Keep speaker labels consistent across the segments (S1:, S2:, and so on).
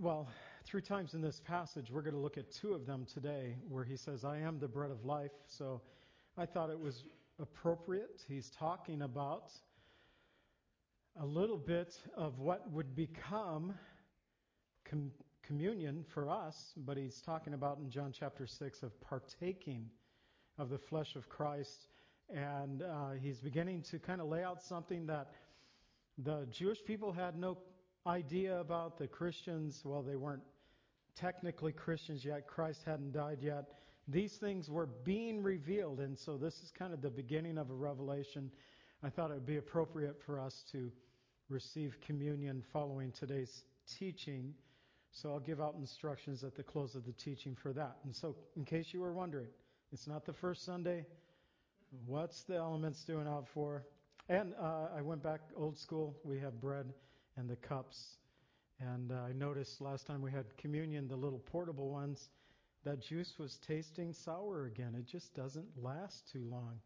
S1: Well, three times in this passage, we're going to look at two of them today where he says, I am the bread of life. So I thought it was appropriate. He's talking about a little bit of what would become com- communion for us, but he's talking about in John chapter 6 of partaking of the flesh of Christ. And uh, he's beginning to kind of lay out something that the Jewish people had no idea about. The Christians, well, they weren't technically Christians yet. Christ hadn't died yet. These things were being revealed, and so this is kind of the beginning of a revelation. I thought it would be appropriate for us to receive communion following today's teaching. So I'll give out instructions at the close of the teaching for that. And so, in case you were wondering, it's not the first Sunday. What's the elements doing out for? And uh, I went back old school. We have bread and the cups. And uh, I noticed last time we had communion, the little portable ones, that juice was tasting sour again. It just doesn't last too long.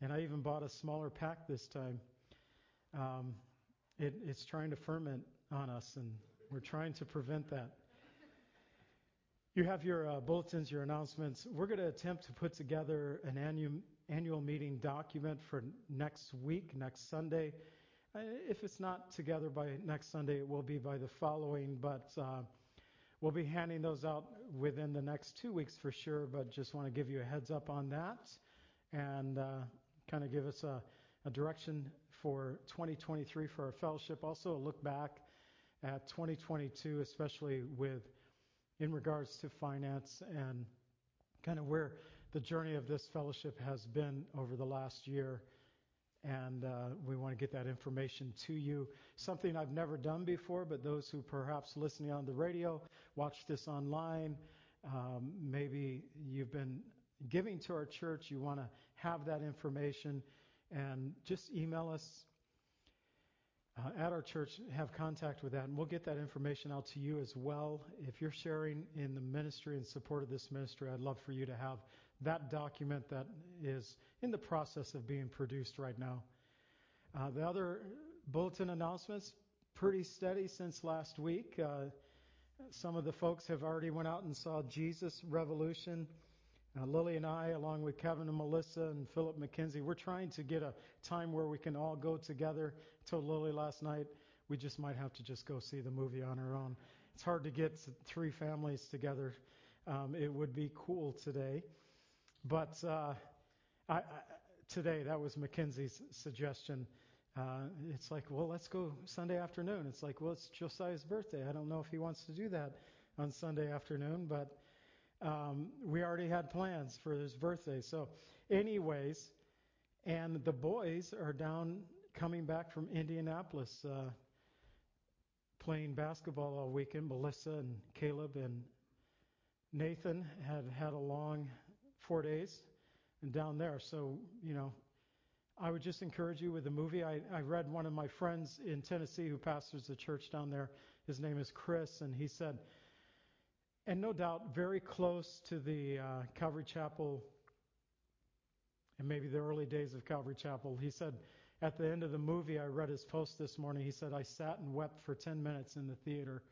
S1: And I even bought a smaller pack this time. Um, it, it's trying to ferment on us, and we're trying to prevent that. You have your uh, bulletins, your announcements. We're going to attempt to put together an annual, annual meeting document for next week, next Sunday. If it's not together by next Sunday, it will be by the following, but uh, we'll be handing those out within the next two weeks for sure, but just want to give you a heads up on that and uh, kind of give us a, a direction for 2023 for our fellowship. Also, a look back at 2022, especially with in regards to finance and kind of where the journey of this fellowship has been over the last year. And uh, we want to get that information to you. Something I've never done before, but those who perhaps listening on the radio, watch this online, um, maybe you've been giving to our church, you want to have that information, and just email us uh, at our church, have contact with that, and we'll get that information out to you as well. If you're sharing in the ministry and support of this ministry, I'd love for you to have that document that is in the process of being produced right now. Uh, the other bulletin announcements, pretty steady since last week. Uh, some of the folks have already went out and saw Jesus Revolution. Uh, Lily and I, along with Kevin and Melissa and Philip McKenzie, we're trying to get a time where we can all go together. I told Lily last night we just might have to just go see the movie on our own. It's hard to get three families together. Um, it would be cool today. But uh, I, I, today, that was Mackenzie's suggestion. Uh, it's like, well, let's go Sunday afternoon. It's like, well, it's Josiah's birthday. I don't know if he wants to do that on Sunday afternoon, but um, we already had plans for his birthday. So, anyways, and the boys are down coming back from Indianapolis uh, playing basketball all weekend. Melissa and Caleb and Nathan had had a long four days and down there. So, you know, I would just encourage you with the movie. I, I read one of my friends in Tennessee who pastors a church down there. His name is Chris, and he said, and no doubt very close to the uh, Calvary Chapel and maybe the early days of Calvary Chapel. He said, at the end of the movie, I read his post this morning. He said, I sat and wept for 10 minutes in the theater,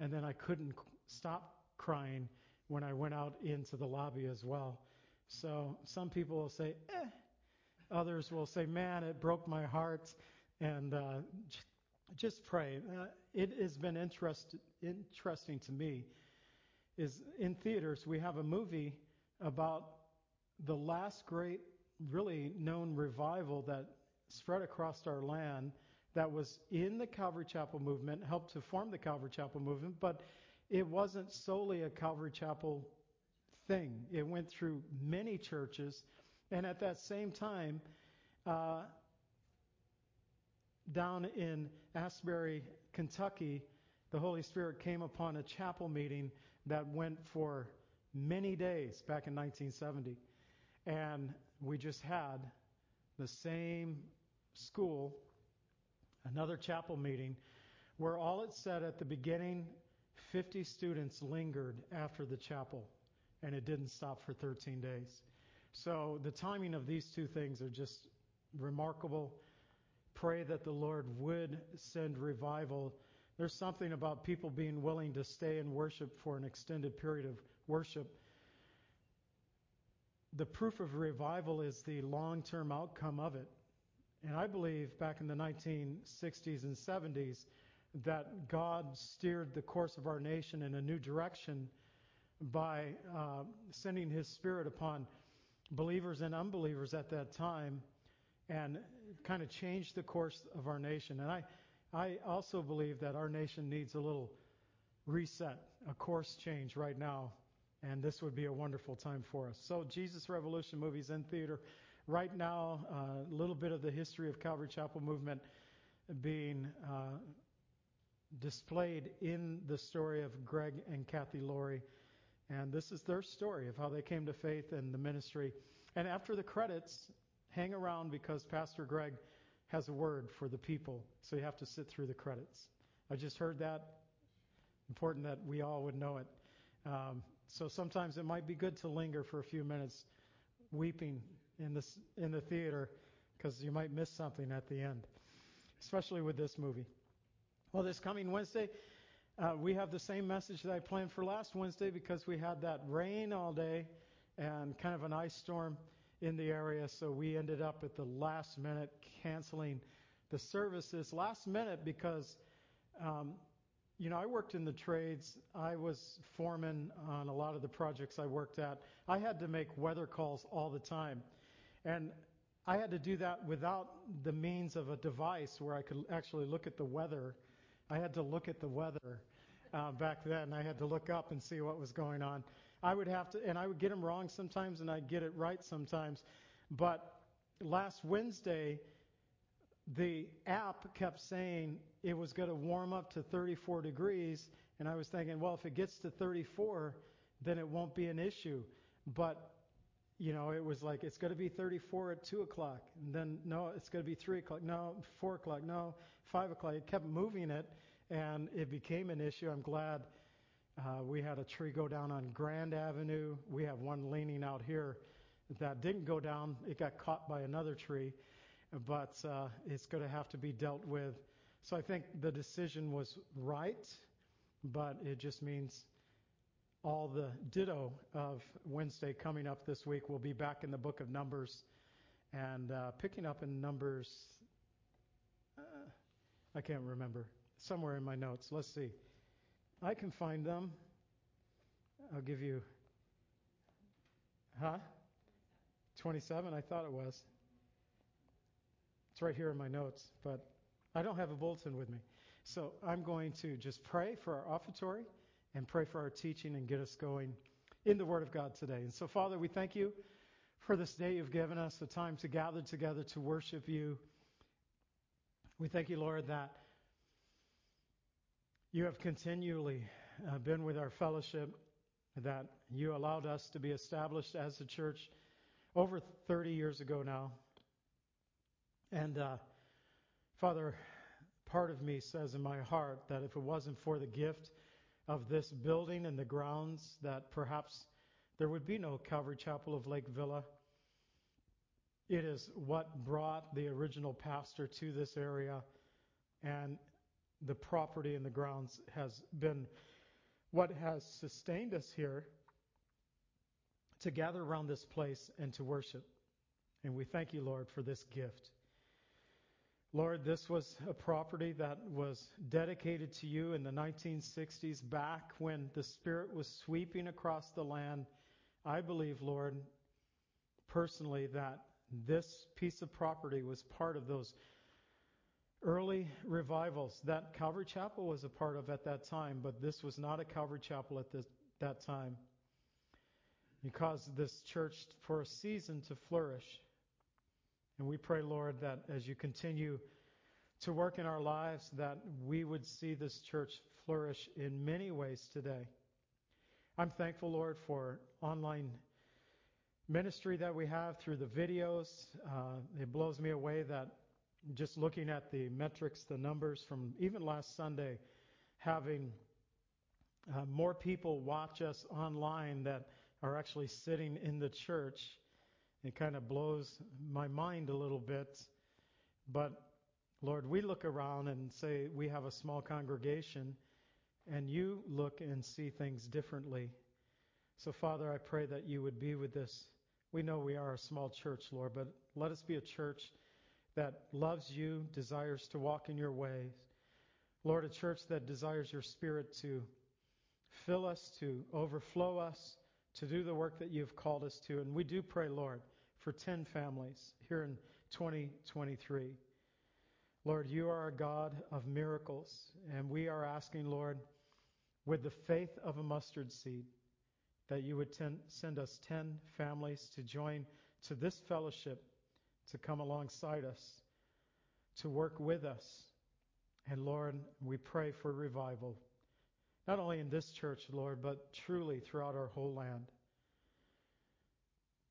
S1: and then I couldn't stop crying when I went out into the lobby as well. So some people will say, eh. Others will say, man, it broke my heart. And uh, just pray. Uh, it has been interest, interesting to me. Is in theaters we have a movie about the last great, really known revival that spread across our land that was in the Calvary Chapel movement, helped to form the Calvary Chapel movement, but it wasn't solely a Calvary Chapel thing. It went through many churches, and at that same time, uh, down in Asbury, Kentucky, the Holy Spirit came upon a chapel meeting that went for many days back in 1970. And we just had the same school, another chapel meeting, where all it said at the beginning 50 students lingered after the chapel, and it didn't stop for 13 days. So the timing of these two things are just remarkable. Pray that the Lord would send revival. There's something about people being willing to stay and worship for an extended period of worship. The proof of revival is the long term outcome of it. And I believe back in the 1960s and 70s, that God steered the course of our nation in a new direction by uh, sending His Spirit upon believers and unbelievers at that time and kind of changed the course of our nation. And I, I also believe that our nation needs a little reset, a course change right now. And this would be a wonderful time for us. So, Jesus Revolution movies in theater. Right now, a uh, little bit of the history of Calvary Chapel movement being uh, displayed in the story of Greg and Cathe Laurie. And this is their story of how they came to faith and the ministry. And after the credits, hang around because Pastor Greg has a word for the people. So you have to sit through the credits. I just heard that. Important that we all would know it. Um, so sometimes it might be good to linger for a few minutes weeping in, this, in the theater because you might miss something at the end, especially with this movie. Well, this coming Wednesday, uh, we have the same message that I planned for last Wednesday because we had that rain all day and kind of an ice storm in the area. So we ended up at the last minute canceling the services last minute because, um, you know, I worked in the trades. I was foreman on a lot of the projects I worked at. I had to make weather calls all the time. And I had to do that without the means of a device where I could actually look at the weather I had to look at the weather uh, back then. I had to look up and see what was going on. I would have to, and I would get them wrong sometimes, and I'd get it right sometimes. But last Wednesday, the app kept saying it was going to warm up to 34 degrees, and I was thinking, well, if it gets to 34, then it won't be an issue. But you know, it was like it's going to be 34 at two o'clock, and then no, it's going to be three o'clock. No, four o'clock. No, five o'clock. It kept moving it, and it became an issue. I'm glad uh, we had a tree go down on Grand Avenue. We have one leaning out here that didn't go down. It got caught by another tree, but uh, it's going to have to be dealt with. So I think the decision was right, but it just means all the ditto of Wednesday coming up this week. We'll be back in the book of Numbers and uh, picking up in Numbers. I can't remember. Somewhere in my notes. Let's see. I can find them. I'll give you. Huh? 27? I thought it was. It's right here in my notes, but I don't have a bulletin with me. So I'm going to just pray for our offertory and pray for our teaching and get us going in the Word of God today. And so, Father, we thank you for this day you've given us, the time to gather together to worship you. We thank you, Lord, that you have continually uh, been with our fellowship, that you allowed us to be established as a church over 30 years ago now. And uh, Father, part of me says in my heart that if it wasn't for the gift of this building and the grounds that perhaps there would be no Calvary Chapel of Lake Villa. It is what brought the original pastor to this area, and the property and the grounds has been what has sustained us here to gather around this place and to worship. And we thank you, Lord, for this gift. Lord, this was a property that was dedicated to you in the 1960s, back when the Spirit was sweeping across the land. I believe, Lord, personally, that this piece of property was part of those early revivals that Calvary Chapel was a part of at that time, but this was not a Calvary Chapel at this, that time. You caused this church for a season to flourish. And we pray, Lord, that as you continue to work in our lives that we would see this church flourish in many ways today. I'm thankful, Lord, for online ministry that we have through the videos. Uh, it blows me away that just looking at the metrics, the numbers from even last Sunday, having uh, more people watch us online that are actually sitting in the church. It kind of blows my mind a little bit. But Lord, we look around and say we have a small congregation, and you look and see things differently. So, Father, I pray that you would be with this. We know we are a small church, Lord, but let us be a church that loves you, desires to walk in your ways. Lord, a church that desires your Spirit to fill us, to overflow us, to do the work that you've called us to. And we do pray, Lord, for 10 families here in 2023. Lord, you are a God of miracles, and we are asking, Lord, with the faith of a mustard seed, that you would ten, send us 10 families to join to this fellowship, to come alongside us, to work with us. And Lord, we pray for revival, not only in this church, Lord, but truly throughout our whole land.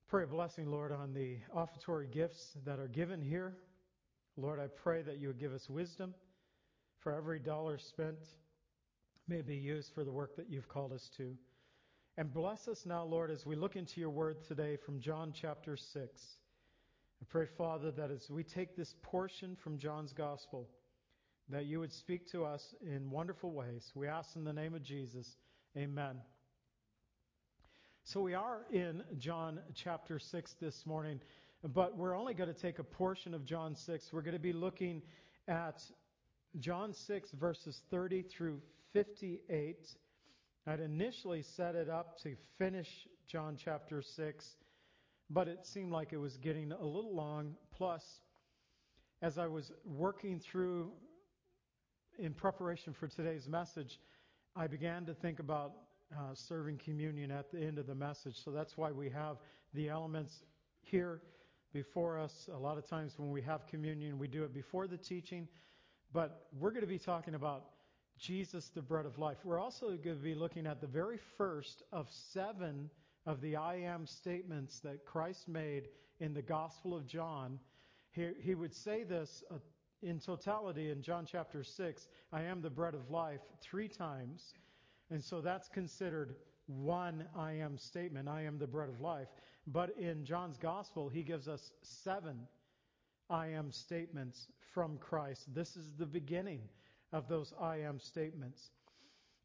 S1: Pray a blessing, Lord, on the offertory gifts that are given here. Lord, I pray that you would give us wisdom for every dollar spent may be used for the work that you've called us to. And bless us now, Lord, as we look into your word today from John chapter 6. I pray, Father, that as we take this portion from John's gospel, that you would speak to us in wonderful ways. We ask in the name of Jesus. Amen. So we are in John chapter 6 this morning. But we're only going to take a portion of John 6. We're going to be looking at John 6, verses 30 through 58. I'd initially set it up to finish John chapter 6, but it seemed like it was getting a little long. Plus, as I was working through in preparation for today's message, I began to think about uh, serving communion at the end of the message. So that's why we have the elements here before us. A lot of times when we have communion, we do it before the teaching. But we're going to be talking about Jesus, the bread of life. We're also going to be looking at the very first of seven of the I am statements that Christ made in the Gospel of John. He, he would say this uh, in totality in John chapter 6 I am the bread of life three times. And so that's considered one I am statement I am the bread of life. But in John's gospel, he gives us seven I am statements from Christ. This is the beginning of those I am statements.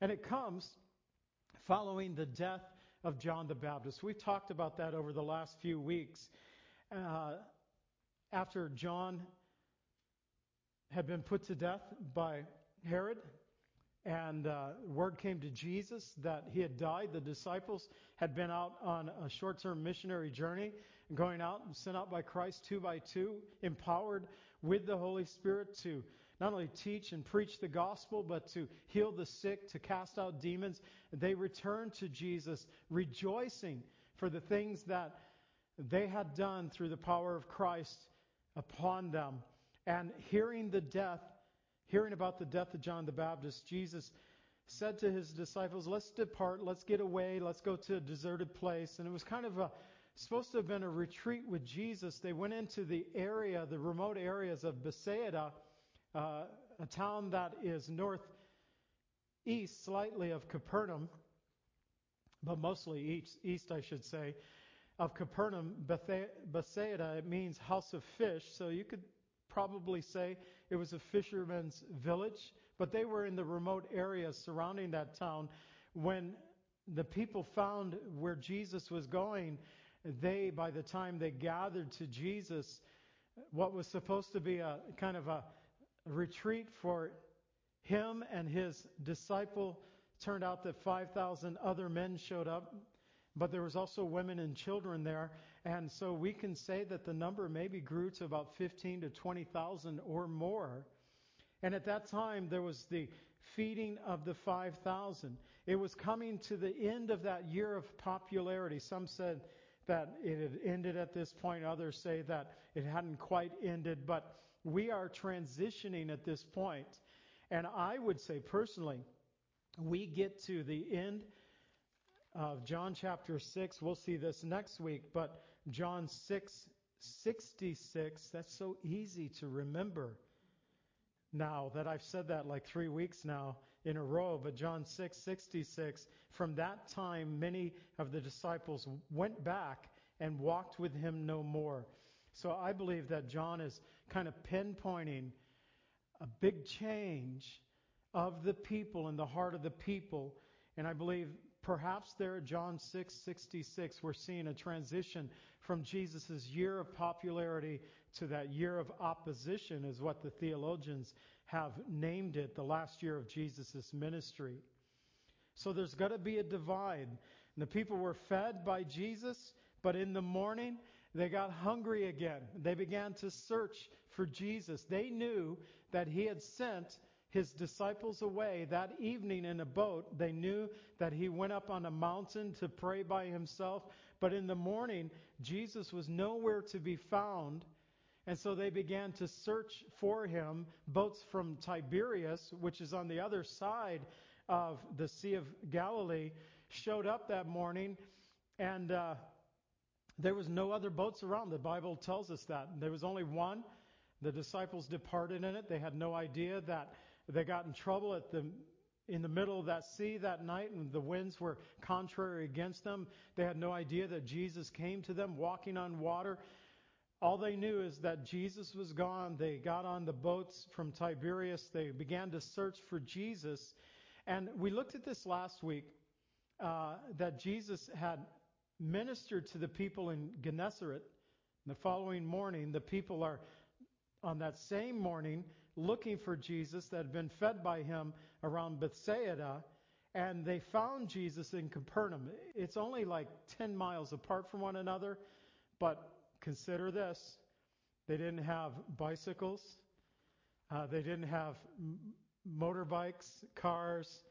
S1: And it comes following the death of John the Baptist. We've talked about that over the last few weeks. Uh, after John had been put to death by Herod, and uh, word came to Jesus that he had died. The disciples had been out on a short term missionary journey, going out and sent out by Christ two by two, empowered with the Holy Spirit to not only teach and preach the gospel, but to heal the sick, to cast out demons. They returned to Jesus rejoicing for the things that they had done through the power of Christ upon them. And hearing the death hearing about the death of John the Baptist, Jesus said to his disciples, Let's depart, let's get away, let's go to a deserted place. And it was kind of a, supposed to have been a retreat with Jesus. They went into the area, the remote areas of Bethsaida, uh, a town that is northeast slightly of Capernaum, but mostly east, east I should say, of Capernaum. Bethsaida, it means house of fish, so you could probably say it was a fisherman's village, but they were in the remote areas surrounding that town. When the people found where Jesus was going, they, by the time they gathered to Jesus, what was supposed to be a kind of a retreat for him and his disciple, turned out that 5,000 other men showed up, but there was also women and children there. And so we can say that the number maybe grew to about 15 to 20,000 or more. And at that time, there was the feeding of the 5,000. It was coming to the end of that year of popularity. Some said that it had ended at this point. Others say that it hadn't quite ended. But we are transitioning at this point. And I would say personally, we get to the end of John chapter 6. We'll see this next week, but John 6 66, that's so easy to remember now that I've said that like three weeks now in a row, but John 6 66, from that time many of the disciples went back and walked with him no more. So I believe that John is kind of pinpointing a big change of the people in the heart of the people. And I believe perhaps there at John 6:66 we're seeing a transition from Jesus' year of popularity to that year of opposition is what the theologians have named it, the last year of Jesus' ministry. So there's got to be a divide. And the people were fed by Jesus, but in the morning they got hungry again. They began to search for Jesus. They knew that he had sent his disciples away that evening in a boat. They knew that he went up on a mountain to pray by himself. But in the morning, Jesus was nowhere to be found. And so they began to search for him. Boats from Tiberias, which is on the other side of the Sea of Galilee, showed up that morning. And uh, there was no other boats around. The Bible tells us that. There was only one. The disciples departed in it. They had no idea that they got in trouble at the in the middle of that sea that night and the winds were contrary against them. They had no idea that Jesus came to them walking on water. All they knew is that Jesus was gone. They got on the boats from Tiberias. They began to search for Jesus. And we looked at this last week uh, that Jesus had ministered to the people in Gennesaret. The following morning, the people are on that same morning looking for Jesus that had been fed by him around Bethsaida, and they found Jesus in Capernaum. It's only like 10 miles apart from one another, but consider this they didn't have bicycles, uh, they didn't have motorbikes, cars,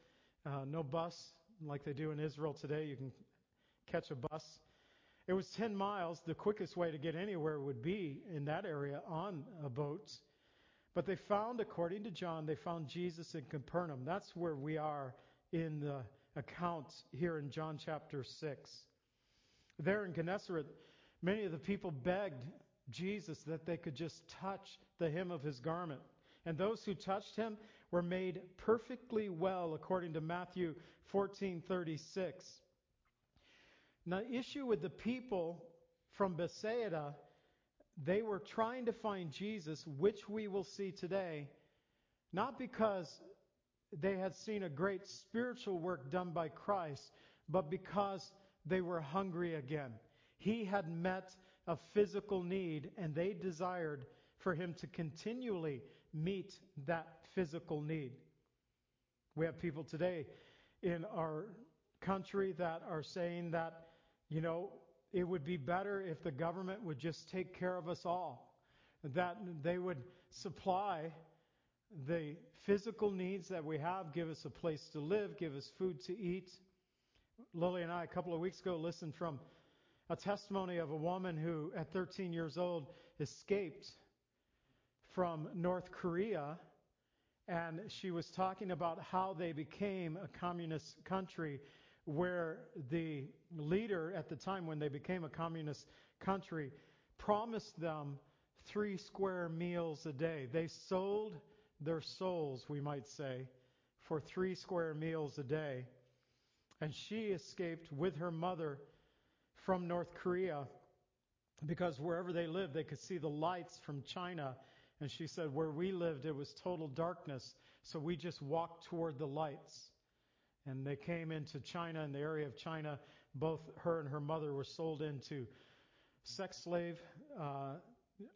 S1: uh, no bus like they do in Israel today. You can catch a bus. It was 10 miles. The quickest way to get anywhere would be in that area on a boat. But they found, according to John, they found Jesus in Capernaum. That's where we are in the account here in John chapter 6. There in Gennesaret, many of the people begged Jesus that they could just touch the hem of his garment. And those who touched him were made perfectly well, according to Matthew 14:36. Now, the issue with the people from Bethsaida, they were trying to find Jesus, which we will see today, not because they had seen a great spiritual work done by Christ, but because they were hungry again. He had met a physical need, and they desired for him to continually meet that physical need. We have people today in our country that are saying that you know, it would be better if the government would just take care of us all, that they would supply the physical needs that we have, give us a place to live, give us food to eat. Lily and I, a couple of weeks ago, listened from a testimony of a woman who, at 13 years old, escaped from North Korea. And she was talking about how they became a communist country where the leader at the time when they became a communist country promised them three square meals a day. They sold their souls, we might say, for three square meals a day. And she escaped with her mother from North Korea because wherever they lived, they could see the lights from China. And she said, where we lived, it was total darkness. So we just walked toward the lights. And they came into China, in the area of China. Both her and her mother were sold into sex slave. Uh,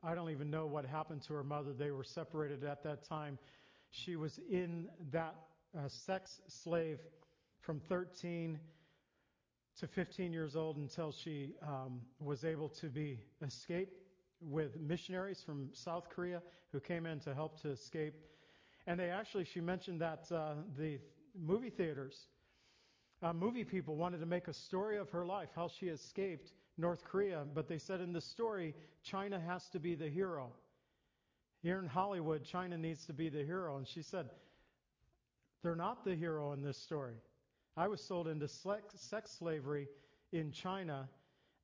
S1: I don't even know what happened to her mother. They were separated at that time. She was in that uh, sex slave from 13 to 15 years old until she um, was able to be escape with missionaries from South Korea who came in to help to escape. And they actually, she mentioned that uh, the movie theaters. Uh, movie people wanted to make a story of her life, how she escaped North Korea, but they said in the story, China has to be the hero. Here in Hollywood, China needs to be the hero. And she said, They're not the hero in this story. I was sold into sex slavery in China,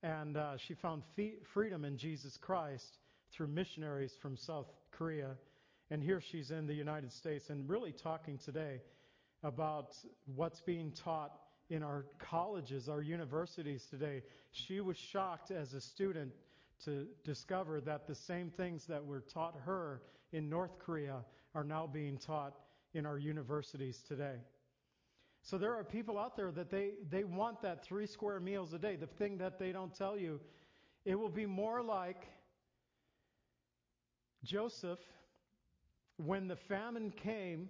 S1: and uh, she found freedom in Jesus Christ through missionaries from South Korea. And here she's in the United States and really talking today about what's being taught in our colleges, our universities today. She was shocked as a student to discover that the same things that were taught her in North Korea are now being taught in our universities today. So there are people out there that they, they want that three square meals a day. The thing that they don't tell you, it will be more like Joseph when the famine came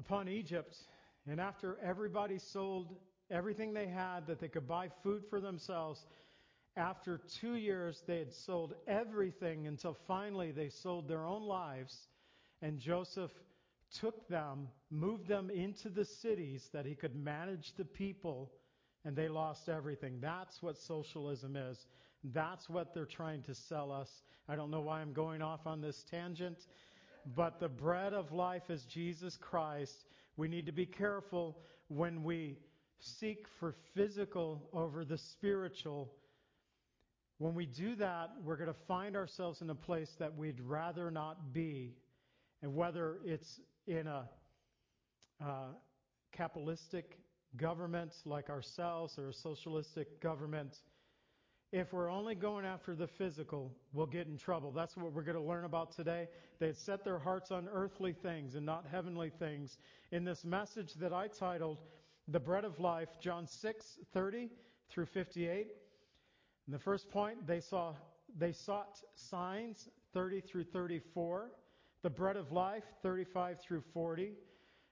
S1: upon Egypt, and after everybody sold everything they had that they could buy food for themselves, after two years they had sold everything until finally they sold their own lives, and Joseph took them, moved them into the cities that he could manage the people, and they lost everything. That's what socialism is. That's what they're trying to sell us. I don't know why I'm going off on this tangent, but the bread of life is Jesus Christ. We need to be careful when we seek for physical over the spiritual. When we do that, we're going to find ourselves in a place that we'd rather not be. And whether it's in a uh, capitalistic government like ourselves or a socialistic government, if we're only going after the physical, we'll get in trouble. That's what we're going to learn about today. They had set their hearts on earthly things and not heavenly things. In this message that I titled The Bread of Life, John 6:30 through 58. In the first point, they saw they sought signs 30 through 34. The bread of life 35 through 40.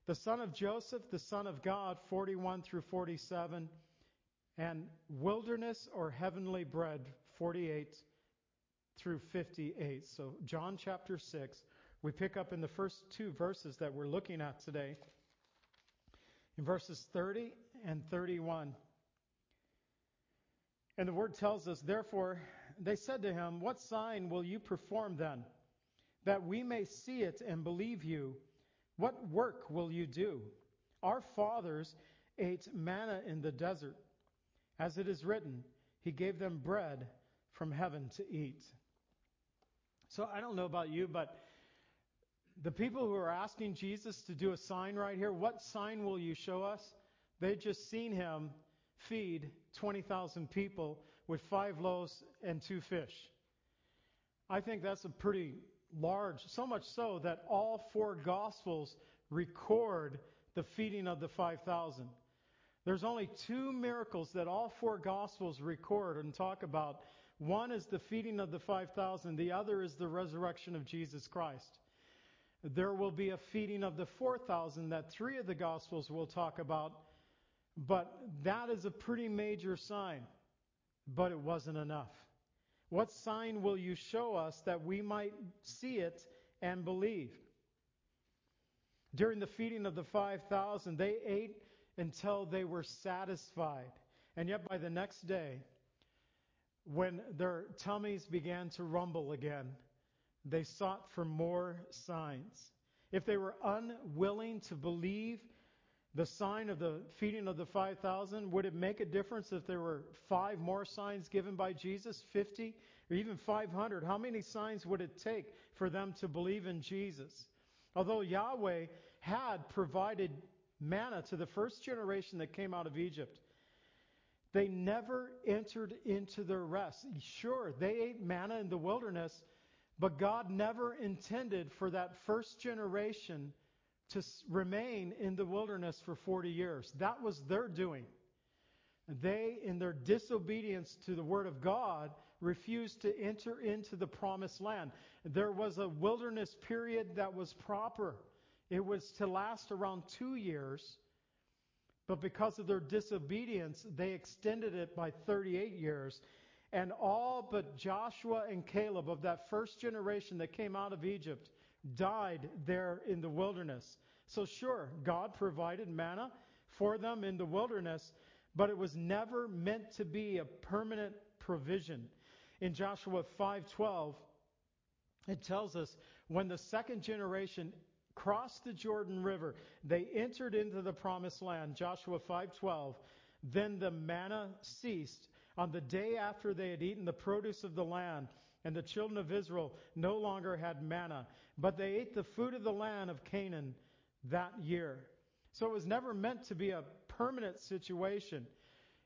S1: The son of Joseph, the son of God 41 through 47 and wilderness or heavenly bread 48 through 58. So, John chapter 6, we pick up in the first two verses that we're looking at today, in verses 30 and 31. And the word tells us, Therefore, they said to him, What sign will you perform then, that we may see it and believe you? What work will you do? Our fathers ate manna in the desert. As it is written, He gave them bread from heaven to eat. So I don't know about you, but the people who are asking Jesus to do a sign right here, what sign will you show us? They'd just seen him feed 20,000 people with five loaves and two fish. I think that's a pretty large, so much so that all four Gospels record the feeding of the 5,000. There's only two miracles that all four Gospels record and talk about. One is the feeding of the 5,000, the other is the resurrection of Jesus Christ. There will be a feeding of the 4,000 that three of the Gospels will talk about, but that is a pretty major sign. But it wasn't enough. What sign will you show us that we might see it and believe? During the feeding of the 5,000, they ate until they were satisfied. And yet, by the next day, when their tummies began to rumble again, they sought for more signs. If they were unwilling to believe the sign of the feeding of the 5,000, would it make a difference if there were five more signs given by Jesus, 50, or even 500? How many signs would it take for them to believe in Jesus? Although Yahweh had provided manna to the first generation that came out of Egypt. They never entered into their rest. Sure, they ate manna in the wilderness, but God never intended for that first generation to remain in the wilderness for 40 years. That was their doing. They, in their disobedience to the Word of God, refused to enter into the promised land. There was a wilderness period that was proper. It was to last around two years, but because of their disobedience, they extended it by 38 years. And all but Joshua and Caleb of that first generation that came out of Egypt died there in the wilderness. So, sure, God provided manna for them in the wilderness, but it was never meant to be a permanent provision. In Joshua 5:12, it tells us when the second generation crossed the Jordan River, they entered into the promised land, Joshua 5:12. Then the manna ceased on the day after they had eaten the produce of the land, and the children of Israel no longer had manna, but they ate the food of the land of Canaan that year. So it was never meant to be a permanent situation.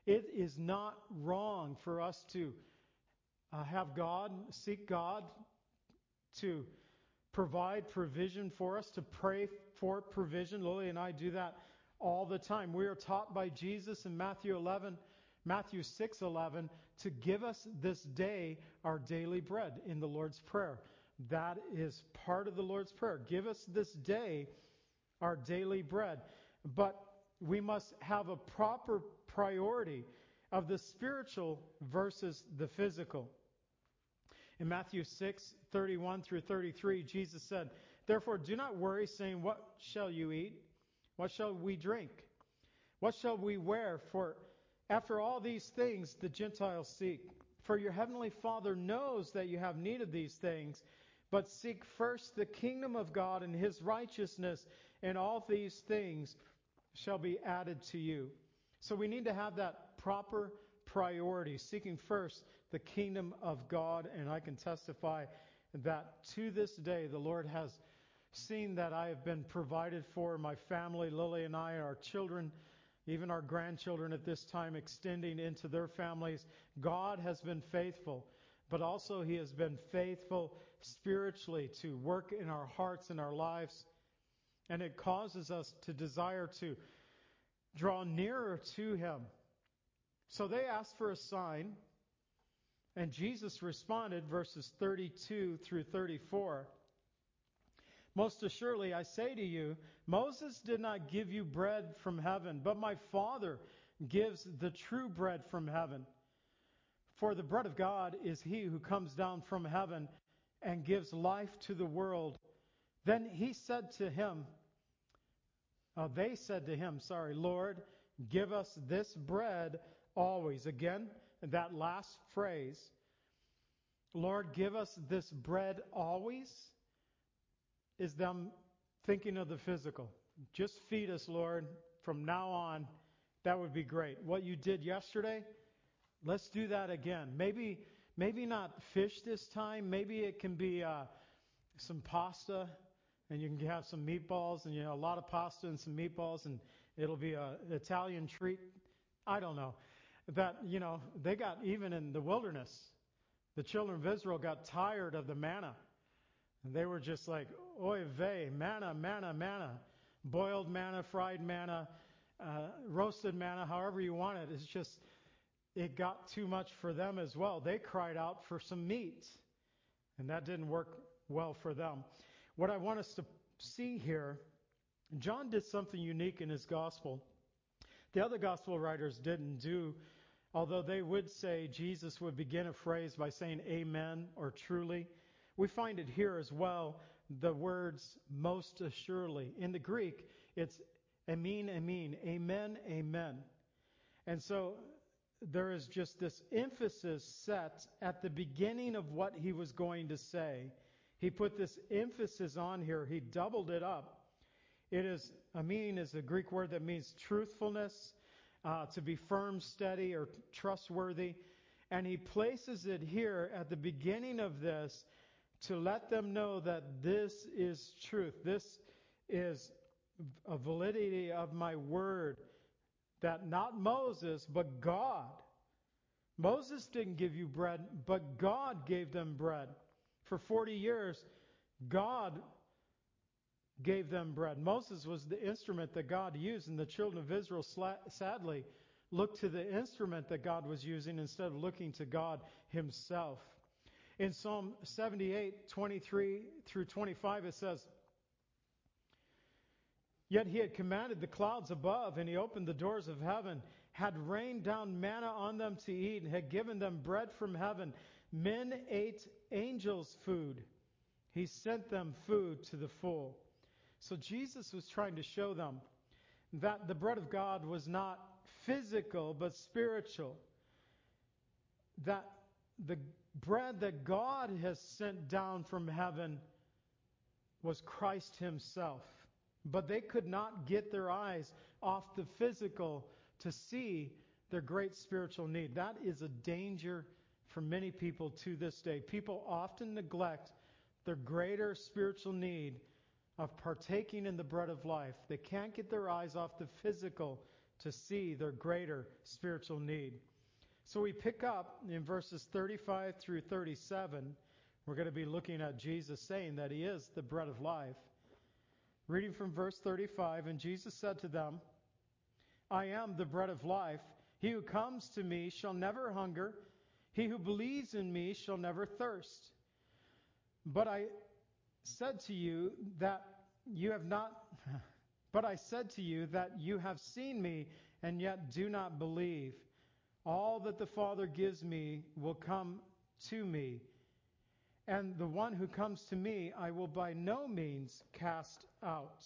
S1: It is not wrong for us to uh, have God, seek God to provide provision for us, to pray for provision. Lily and I do that all the time. We are taught by Jesus in Matthew 11, Matthew 6:11 to give us this day our daily bread in the Lord's prayer. That is part of the Lord's prayer. Give us this day our daily bread. But we must have a proper priority of the spiritual versus the physical. In Matthew 6, 31 through 33, Jesus said, Therefore, do not worry, saying, What shall you eat? What shall we drink? What shall we wear? For after all these things the Gentiles seek. For your heavenly Father knows that you have need of these things. But seek first the kingdom of God and his righteousness, and all these things shall be added to you. So we need to have that proper priority, seeking first the kingdom of God. And I can testify that to this day, the Lord has seen that I have been provided for. My family, Lily and I, our children, even our grandchildren at this time, extending into their families. God has been faithful, but also He has been faithful spiritually to work in our hearts and our lives. And it causes us to desire to draw nearer to Him. So they asked for a sign, and Jesus responded, verses 32 through 34. Most assuredly, I say to you, Moses did not give you bread from heaven, but my Father gives the true bread from heaven. For the bread of God is he who comes down from heaven and gives life to the world. Then he said to him, uh, they said to him, sorry, Lord, give us this bread always. Again, that last phrase, Lord, give us this bread always, is them thinking of the physical. Just feed us, Lord, from now on. That would be great. What you did yesterday, let's do that again. Maybe, maybe not fish this time. Maybe it can be uh, some pasta and you can have some meatballs and you know a lot of pasta and some meatballs and it'll be an Italian treat. I don't know. That you know they got even in the wilderness, the children of Israel got tired of the manna, and they were just like, "Oy vey, manna, manna, manna, boiled manna, fried manna, uh, roasted manna, however you want it." It's just it got too much for them as well. They cried out for some meat, and that didn't work well for them. What I want us to see here, John did something unique in his gospel. The other gospel writers didn't do, although they would say Jesus would begin a phrase by saying amen or truly. We find it here as well, the words most assuredly. In the Greek, it's amen, amen, amen, amen. And so there is just this emphasis set at the beginning of what he was going to say. He put this emphasis on here. He doubled it up. It is, amin is a Greek word that means truthfulness, uh, to be firm, steady, or trustworthy. And he places it here at the beginning of this to let them know that this is truth. This is a validity of my word. That not Moses, but God. Moses didn't give you bread, but God gave them bread. For 40 years, God gave them bread. Moses was the instrument that God used, and the children of Israel sadly looked to the instrument that God was using instead of looking to God Himself. In Psalm 78, 23 through 25, it says, Yet he had commanded the clouds above, and he opened the doors of heaven, had rained down manna on them to eat, and had given them bread from heaven. Men ate angels' food. He sent them food to the full. So Jesus was trying to show them that the bread of God was not physical but spiritual. That the bread that God has sent down from heaven was Christ Himself. But they could not get their eyes off the physical to see their great spiritual need. That is a danger for many people to this day. People often neglect their greater spiritual need of partaking in the bread of life. They can't get their eyes off the physical to see their greater spiritual need. So we pick up in verses 35 through 37. We're going to be looking at Jesus saying that he is the bread of life. Reading from verse 35 And Jesus said to them, I am the bread of life. He who comes to me shall never hunger. He who believes in me shall never thirst. But I said to you that you have not, but I said to you that you have seen me and yet do not believe. All that the Father gives me will come to me. And the one who comes to me, I will by no means cast out.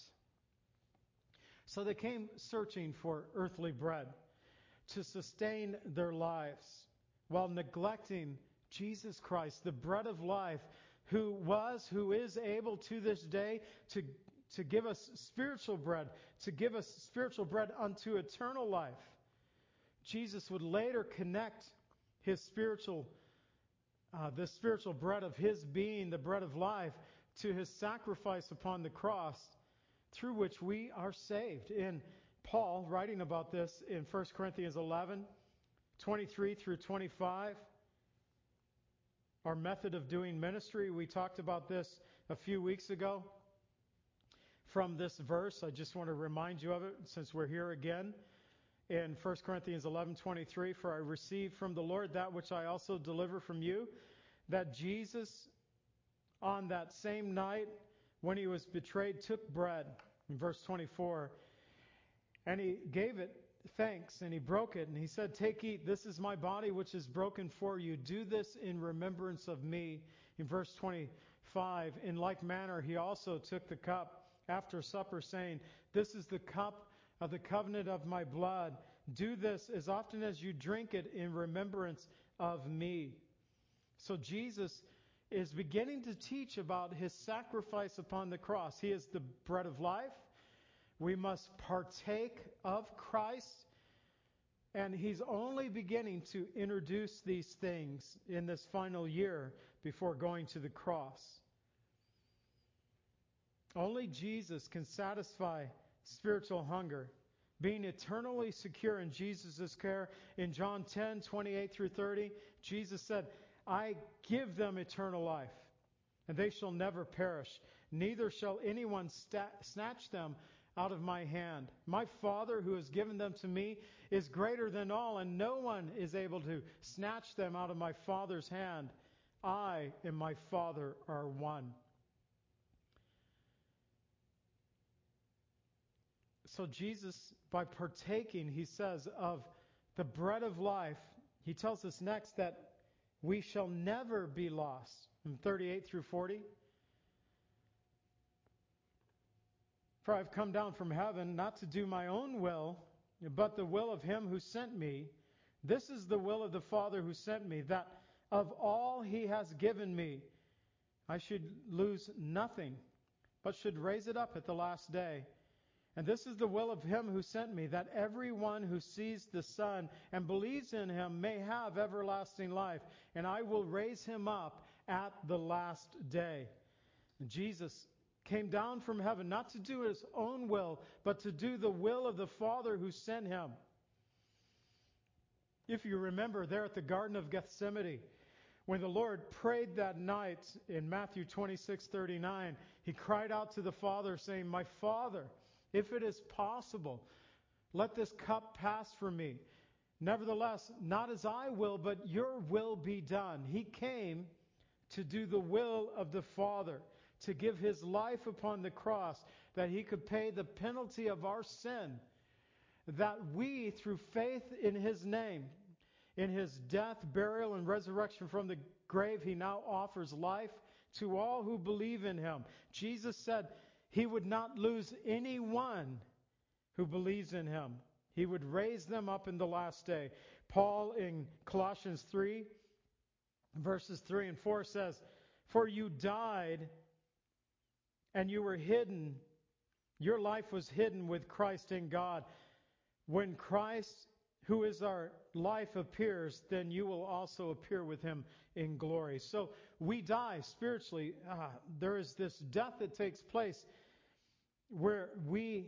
S1: So they came searching for earthly bread to sustain their lives while neglecting Jesus Christ, the bread of life, who was, who is able to this day to, to give us spiritual bread, to give us spiritual bread unto eternal life. Jesus would later connect his spiritual, uh, the spiritual bread of his being, the bread of life, to his sacrifice upon the cross, through which we are saved. In Paul, writing about this in 1 Corinthians 11, 23 through 25, our method of doing ministry. We talked about this a few weeks ago. From this verse, I just want to remind you of it since we're here again in 1 Corinthians 11:23 for I received from the Lord that which I also deliver from you that Jesus on that same night when he was betrayed took bread in verse 24 and he gave it thanks and he broke it and he said, Take, eat, this is my body which is broken for you. Do this in remembrance of me. In verse 25, in like manner, he also took the cup after supper, saying, This is the cup of the covenant of my blood. Do this as often as you drink it in remembrance of me. So Jesus is beginning to teach about his sacrifice upon the cross. He is the bread of life. We must partake of Christ. And he's only beginning to introduce these things in this final year before going to the cross. Only Jesus can satisfy spiritual hunger. Being eternally secure in Jesus' care. In John 10, 28 through 30, Jesus said, I give them eternal life, and they shall never perish. Neither shall anyone sta- snatch them out of my hand. My Father, who has given them to me, is greater than all, and no one is able to snatch them out of my Father's hand. I and my Father are one. So, Jesus, by partaking, he says, of the bread of life, he tells us next that we shall never be lost. From 38 through 40. For I've come down from heaven not to do my own will, but the will of him who sent me. This is the will of the Father who sent me, that of all he has given me, I should lose nothing, but should raise it up at the last day. And this is the will of him who sent me, that everyone who sees the Son and believes in him may have everlasting life, and I will raise him up at the last day. Jesus came down from heaven not to do his own will, but to do the will of the Father who sent him. If you remember there at the Garden of Gethsemane, when the Lord prayed that night in Matthew 26:39, he cried out to the Father saying, "My Father, if it is possible, let this cup pass from me. Nevertheless, not as I will, but your will be done." He came to do the will of the Father to give his life upon the cross that he could pay the penalty of our sin, that we, through faith in his name, in his death, burial, and resurrection from the grave, he now offers life to all who believe in him. Jesus said he would not lose anyone who believes in him. He would raise them up in the last day. Paul in Colossians 3 verses 3 and 4 says, For you died and you were hidden. Your life was hidden with Christ in God. When Christ, who is our life, appears, then you will also appear with him in glory. So we die spiritually. Ah, there is this death that takes place where we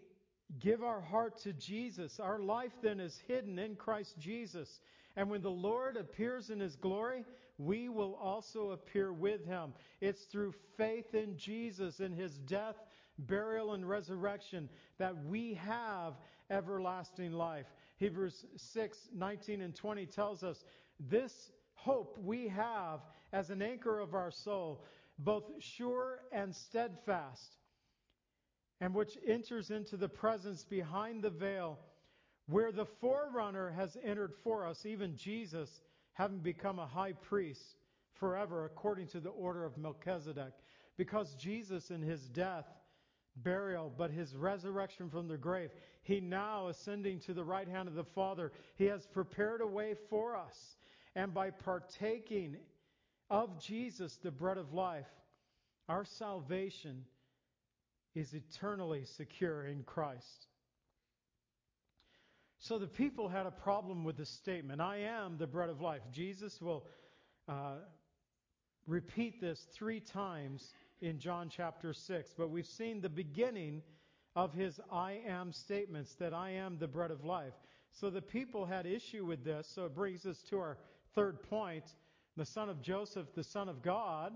S1: give our heart to Jesus. Our life then is hidden in Christ Jesus. And when the Lord appears in his glory, we will also appear with him. It's through faith in Jesus, in his death, burial, and resurrection that we have everlasting life. Hebrews 6 19 and 20 tells us this hope we have as an anchor of our soul, both sure and steadfast, and which enters into the presence behind the veil, where the forerunner has entered for us, even Jesus having become a high priest forever according to the order of Melchizedek. Because Jesus, in his death, burial, but his resurrection from the grave, he now ascending to the right hand of the Father, he has prepared a way for us. And by partaking of Jesus, the bread of life, our salvation is eternally secure in Christ. So the people had a problem with the statement, I am the bread of life. Jesus will uh, repeat this three times in John chapter 6, but we've seen the beginning of his I am statements that I am the bread of life. So the people had issue with this, so it brings us to our third point the son of Joseph, the son of God,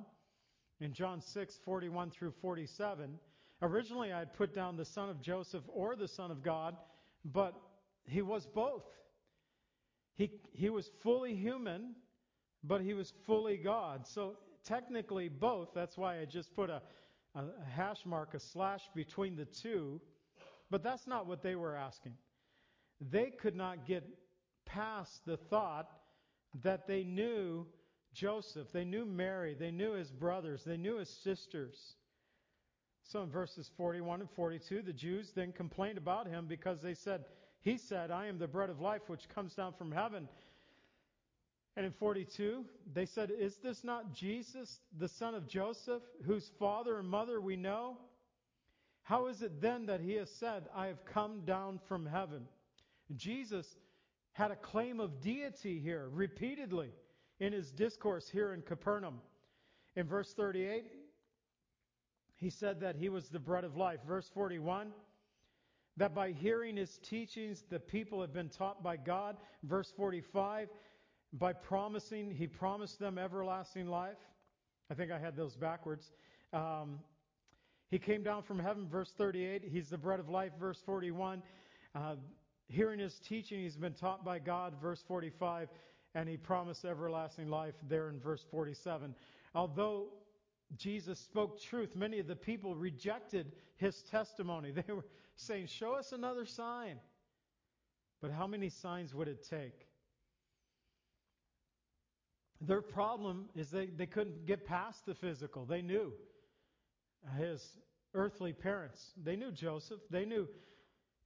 S1: in John 6, 41 through 47. Originally, I had put down the son of Joseph or the son of God, but he was both. He, he was fully human, but he was fully God. So technically both. That's why I just put a, a, hash mark, a slash between the two. But that's not what they were asking. They could not get past the thought that they knew Joseph, they knew Mary, they knew his brothers, they knew his sisters. So in verses 41 and 42, the Jews then complained about him because they said, he said, I am the bread of life which comes down from heaven. And in 42, they said, Is this not Jesus, the son of Joseph, whose father and mother we know? How is it then that he has said, I have come down from heaven? Jesus had a claim of deity here repeatedly in his discourse here in Capernaum. In verse 38, he said that he was the bread of life. Verse 41, that by hearing his teachings, the people have been taught by God. Verse 45, by promising, he promised them everlasting life. I think I had those backwards. Um, he came down from heaven, verse 38. He's the bread of life, verse 41. Uh, hearing his teaching, he's been taught by God, verse 45. And he promised everlasting life there in verse 47. Although Jesus spoke truth. Many of the people rejected his testimony. They were saying, Show us another sign. But how many signs would it take? Their problem is they, they couldn't get past the physical. They knew his earthly parents. They knew Joseph. They knew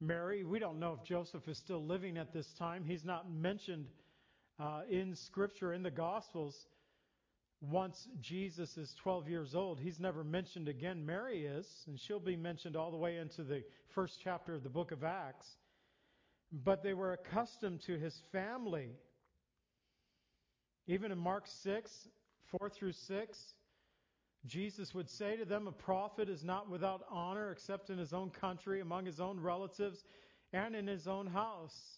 S1: Mary. We don't know if Joseph is still living at this time. He's not mentioned uh, in Scripture, in the Gospels once Jesus is 12 years old, he's never mentioned again. Mary is, and she'll be mentioned all the way into the first chapter of the book of Acts. But they were accustomed to his family. Even in Mark 6, 4 through 6, Jesus would say to them, A prophet is not without honor except in his own country, among his own relatives, and in his own house.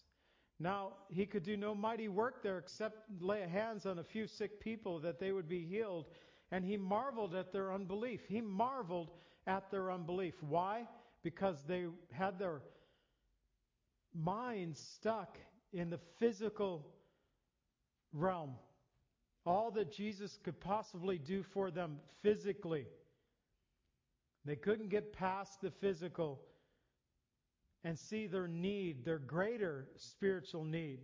S1: Now, he could do no mighty work there except lay hands on a few sick people that they would be healed. And he marveled at their unbelief. He marveled at their unbelief. Why? Because they had their minds stuck in the physical realm. All that Jesus could possibly do for them physically. They couldn't get past the physical and see their need, their greater spiritual need.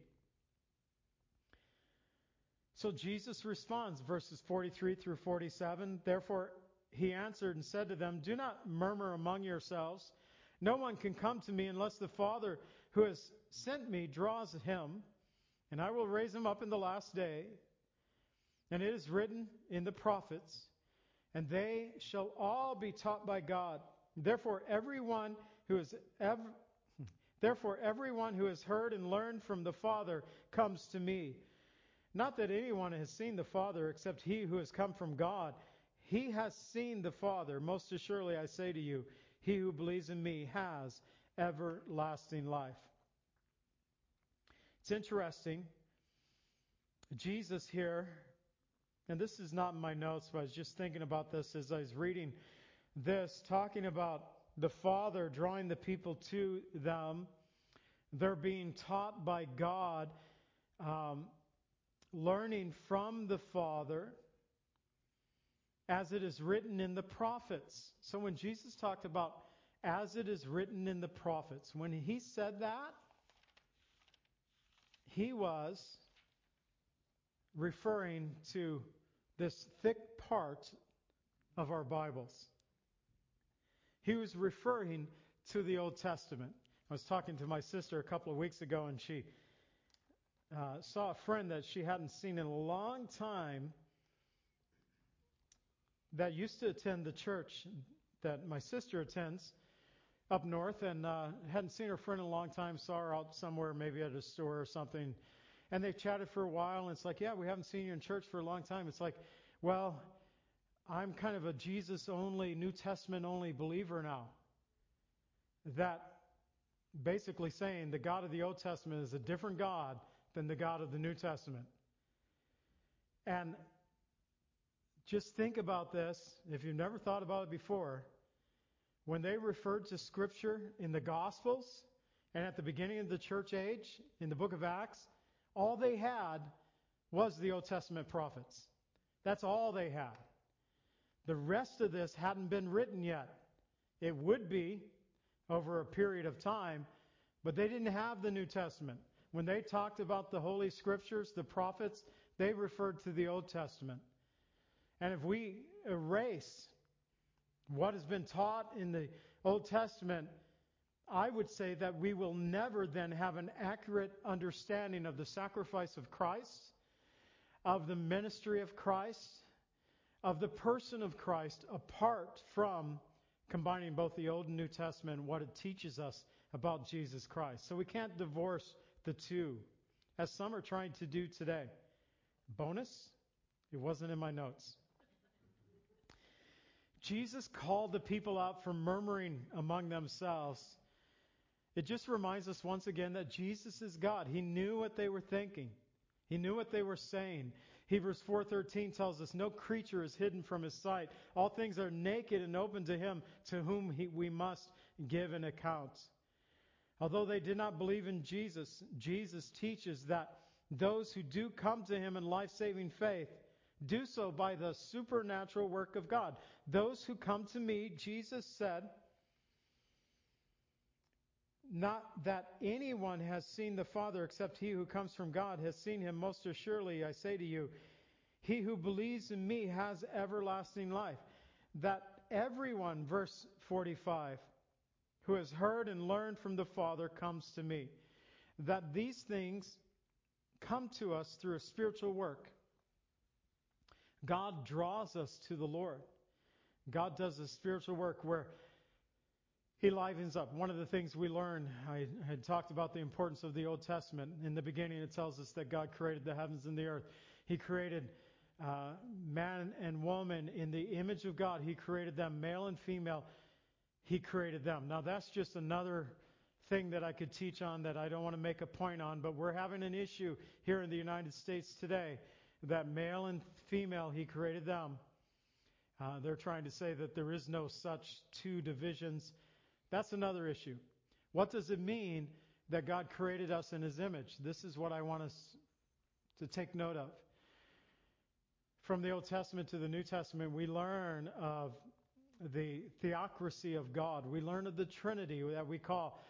S1: So Jesus responds, verses 43 through 47. Therefore, he answered and said to them, Do not murmur among yourselves. No one can come to me unless the Father who has sent me draws him, and I will raise him up in the last day. And it is written in the prophets, and they shall all be taught by God. Therefore, everyone who is ever, therefore everyone who has heard and learned from the Father comes to me. Not that anyone has seen the Father except he who has come from God. He has seen the Father. Most assuredly, I say to you, he who believes in me has everlasting life. It's interesting. Jesus here and this is not in my notes, but I was just thinking about this as I was reading this, talking about the Father drawing the people to them. They're being taught by God, um, learning from the Father, as it is written in the prophets. So when Jesus talked about as it is written in the prophets, when he said that, he was referring to this thick part of our Bibles. He was referring to the Old Testament. I was talking to my sister a couple of weeks ago, and she uh, saw a friend that she hadn't seen in a long time that used to attend the church that my sister attends up north, and uh, hadn't seen her friend in a long time. Saw her out somewhere, maybe at a store or something. And they chatted for a while, and it's like, yeah, we haven't seen you in church for a long time. It's like, well, I'm kind of a Jesus only, New Testament only believer now. That basically saying the God of the Old Testament is a different God than the God of the New Testament. And just think about this, if you've never thought about it before. When they referred to Scripture in the Gospels and at the beginning of the church age, in the book of Acts, all they had was the Old Testament prophets. That's all they had. The rest of this hadn't been written yet. It would be over a period of time, but they didn't have the New Testament. When they talked about the Holy Scriptures, the prophets, they referred to the Old Testament. And if we erase what has been taught in the Old Testament, I would say that we will never then have an accurate understanding of the sacrifice of Christ, of the ministry of Christ, of the person of Christ, apart from combining both the Old and New Testament and what it teaches us about Jesus Christ. So we can't divorce the two, as some are trying to do today. Bonus? It wasn't in my notes. Jesus called the people out for murmuring among themselves it just reminds us once again that Jesus is God. He knew what they were thinking. He knew what they were saying. Hebrews 4:13 tells us no creature is hidden from his sight. All things are naked and open to him to whom he, we must give an account. Although they did not believe in Jesus, Jesus teaches that those who do come to him in life-saving faith do so by the supernatural work of God. Those who come to me, Jesus said, not that anyone has seen the Father except he who comes from God has seen him. Most assuredly, I say to you, he who believes in me has everlasting life. That everyone, verse 45, who has heard and learned from the Father comes to me. That these things come to us through a spiritual work. God draws us to the Lord. God does a spiritual work where he livens up. One of the things we learn, I had talked about the importance of the Old Testament. In the beginning, it tells us that God created the heavens and the earth. He created uh, man and woman in the image of God. He created them, male and female. He created them. Now, that's just another thing that I could teach on that I don't want to make a point on, but we're having an issue here in the United States today that male and female, He created them. Uh, they're trying to say that there is no such two divisions. That's another issue. What does it mean that God created us in His image? This is what I want us to take note of. From the Old Testament to the New Testament, we learn of the theocracy of God. We learn of the Trinity that we call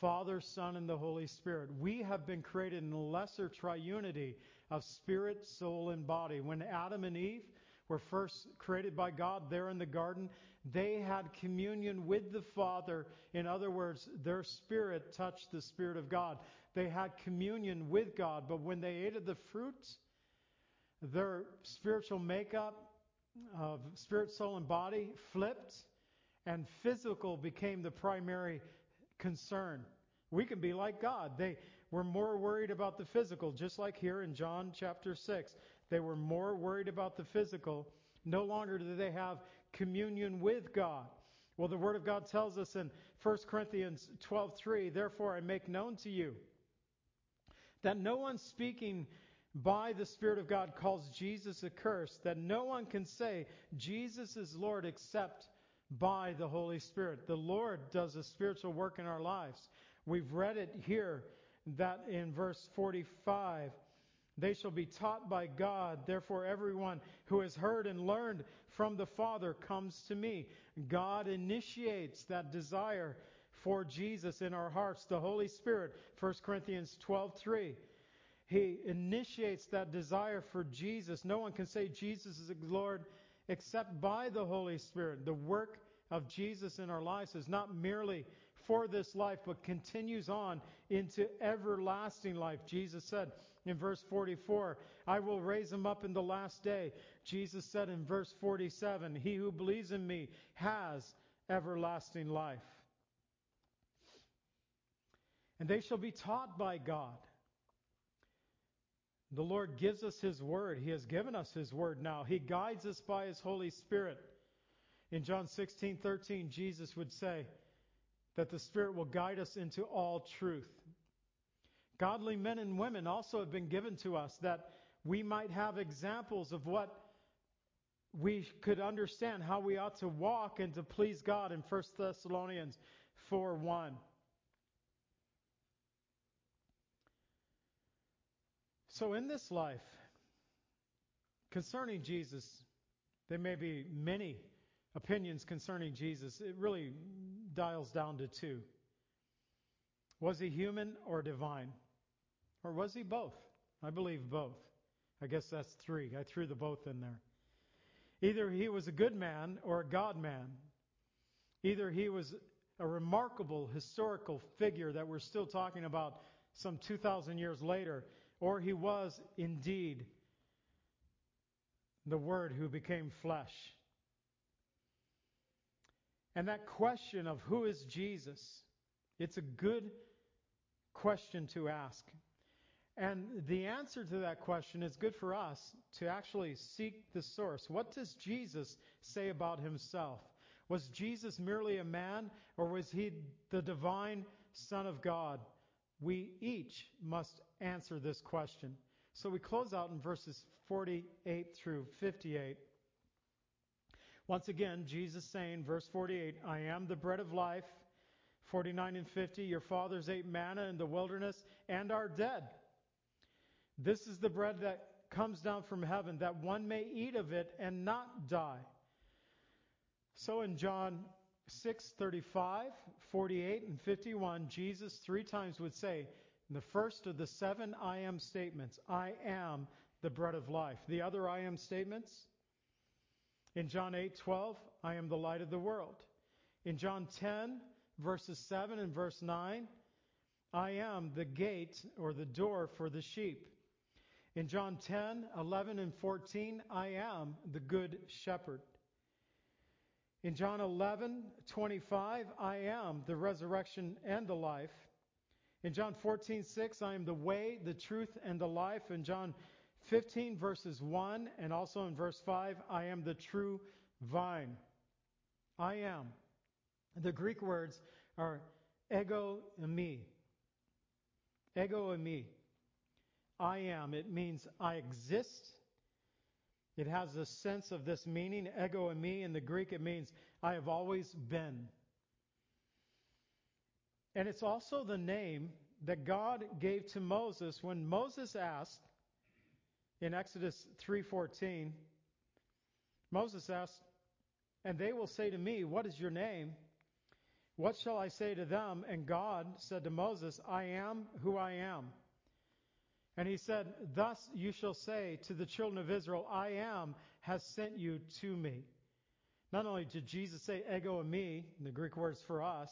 S1: Father, Son, and the Holy Spirit. We have been created in a lesser triunity of spirit, soul, and body. When Adam and Eve were first created by God there in the garden, they had communion with the Father. In other words, their spirit touched the Spirit of God. They had communion with God, but when they ate of the fruit their spiritual makeup of spirit, soul, and body flipped, and physical became the primary concern. We can be like God. They were more worried about the physical, just like here in John chapter 6. They were more worried about the physical. No longer do they have communion with God. Well, the Word of God tells us in 1 Corinthians 12:3, "Therefore I make known to you that no one speaking by the Spirit of God calls Jesus accursed, that no one can say Jesus is Lord except by the Holy Spirit. The Lord does a spiritual work in our lives. We've read it here that in verse 45 they shall be taught by God. Therefore, everyone who has heard and learned from the Father comes to me. God initiates that desire for Jesus in our hearts. The Holy Spirit, 1 Corinthians 12:3. He initiates that desire for Jesus. No one can say Jesus is Lord except by the Holy Spirit. The work of Jesus in our lives is not merely for this life, but continues on into everlasting life. Jesus said in verse 44, I will raise him up in the last day. Jesus said in verse 47, He who believes in me has everlasting life. And they shall be taught by God. The Lord gives us His Word. He has given us His Word now. He guides us by His Holy Spirit. In John 16, 13, Jesus would say that the Spirit will guide us into all truth. Godly men and women also have been given to us that we might have examples of what we could understand, how we ought to walk and to please God in 1 Thessalonians 4 1. So, in this life, concerning Jesus, there may be many opinions concerning Jesus. It really dials down to two Was he human or divine? Or was he both? I believe both. I guess that's three. I threw the both in there. Either he was a good man or a God man. Either he was a remarkable historical figure that we're still talking about some 2,000 years later, or he was indeed the Word who became flesh. And that question of who is Jesus, it's a good question to ask. And the answer to that question is good for us to actually seek the source. What does Jesus say about himself? Was Jesus merely a man, or was he the divine Son of God? We each must answer this question. So we close out in verses 48 through 58. Once again, Jesus saying, verse 48, I am the bread of life. 49 and 50, your fathers ate manna in the wilderness and are dead. This is the bread that comes down from heaven, that one may eat of it and not die. So in John 6:35, 48, and 51, Jesus three times would say, in the first of the seven I am statements, I am the bread of life. The other I am statements, in John 8:12, I am the light of the world. In John 10, verses 7 and verse 9, I am the gate or the door for the sheep. In John 10, 11 and 14, I am the good shepherd. In John 11, 25, I am the resurrection and the life. In John 14, 6, I am the way, the truth, and the life. In John 15, verses 1, and also in verse 5, I am the true vine. I am. The Greek words are ego eimi. Ego eimi. I am. It means I exist. It has a sense of this meaning, ego eimi. In the Greek, it means I have always been. And it's also the name that God gave to Moses when Moses asked in Exodus 3:14 Moses asked and they will say to me what is your name what shall I say to them and God said to Moses I am who I am and he said, Thus you shall say to the children of Israel, I am has sent you to me. Not only did Jesus say ego eimi, in the Greek words for us,